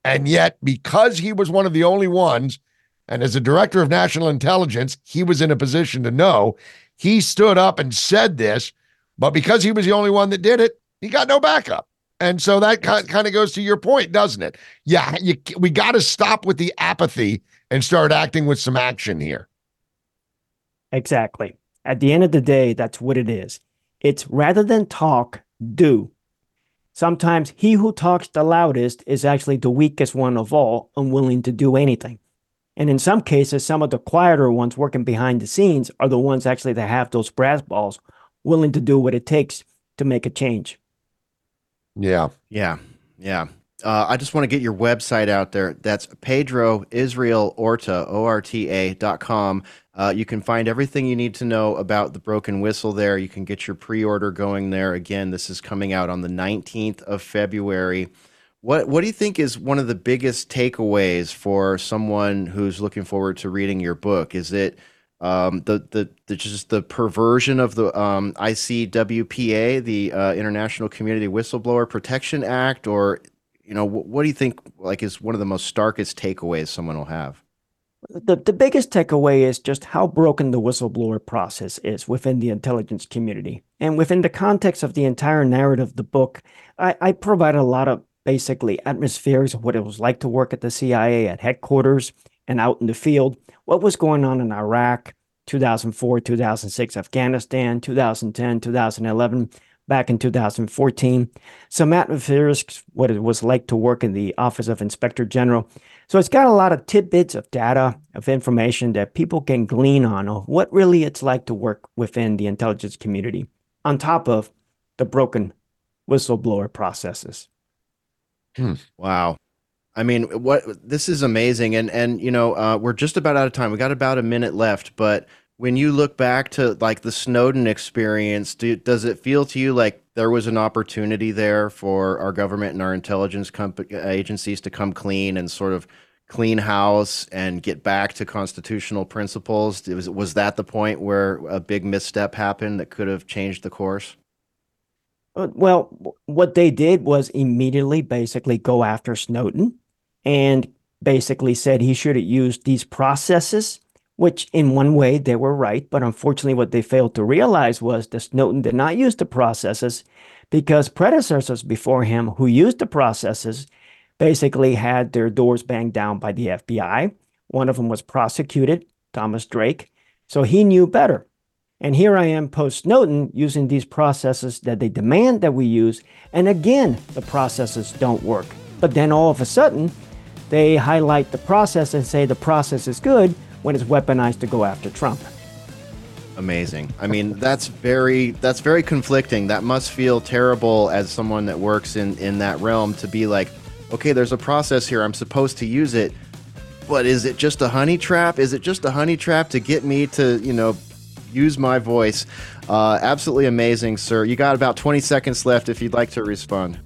And yet, because he was one of the only ones, and as a director of national intelligence, he was in a position to know, he stood up and said this. But because he was the only one that did it, he got no backup. And so that kind of goes to your point, doesn't it? Yeah, you, we got to stop with the apathy and start acting with some action here. Exactly. At the end of the day, that's what it is. It's rather than talk, do. Sometimes he who talks the loudest is actually the weakest one of all, unwilling to do anything. And in some cases, some of the quieter ones working behind the scenes are the ones actually that have those brass balls, willing to do what it takes to make a change. Yeah. Yeah. Yeah. Uh, I just want to get your website out there. That's Pedro Israel Orta, O R T A dot com. Uh, you can find everything you need to know about the broken whistle there. You can get your pre order going there. Again, this is coming out on the 19th of February. What, what do you think is one of the biggest takeaways for someone who's looking forward to reading your book? Is it um, the, the, the just the perversion of the um, ICWPA, the uh, International Community Whistleblower Protection Act, or you know, what, what do you think like is one of the most starkest takeaways someone will have? The, the biggest takeaway is just how broken the whistleblower process is within the intelligence community. And within the context of the entire narrative of the book, I, I provide a lot of basically atmospheres of what it was like to work at the CIA at headquarters and out in the field, what was going on in Iraq, 2004, 2006, Afghanistan, 2010, 2011, back in 2014. Some atmospheres, what it was like to work in the Office of Inspector General. So it's got a lot of tidbits of data, of information that people can glean on of what really it's like to work within the intelligence community, on top of the broken whistleblower processes. Hmm. Wow. I mean, what this is amazing, and and you know, uh, we're just about out of time. We got about a minute left, but when you look back to like the Snowden experience, do, does it feel to you like there was an opportunity there for our government and our intelligence comp- agencies to come clean and sort of clean house and get back to constitutional principles? Was, was that the point where a big misstep happened that could have changed the course? Uh, well, what they did was immediately basically go after Snowden and basically said he should have used these processes which in one way they were right. But unfortunately, what they failed to realize was that Snowden did not use the processes because predecessors before him who used the processes basically had their doors banged down by the FBI. One of them was prosecuted, Thomas Drake. So he knew better. And here I am post Snowden using these processes that they demand that we use. And again, the processes don't work. But then all of a sudden, they highlight the process and say the process is good when it's weaponized to go after Trump. Amazing. I mean, that's very that's very conflicting. That must feel terrible as someone that works in in that realm to be like, okay, there's a process here. I'm supposed to use it, but is it just a honey trap? Is it just a honey trap to get me to, you know, use my voice? Uh, absolutely amazing, sir. You got about 20 seconds left if you'd like to respond.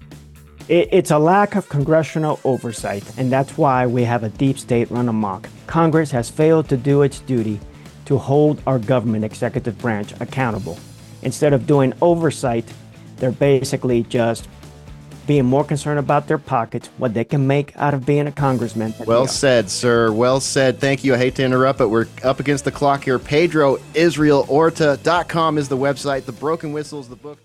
It, it's a lack of congressional oversight, and that's why we have a deep state run amok. Congress has failed to do its duty to hold our government executive branch accountable. Instead of doing oversight, they're basically just being more concerned about their pockets, what they can make out of being a congressman. Well said, sir. Well said. Thank you. I hate to interrupt, but we're up against the clock here. Pedro Israel Orta.com is the website. The Broken Whistles, the book.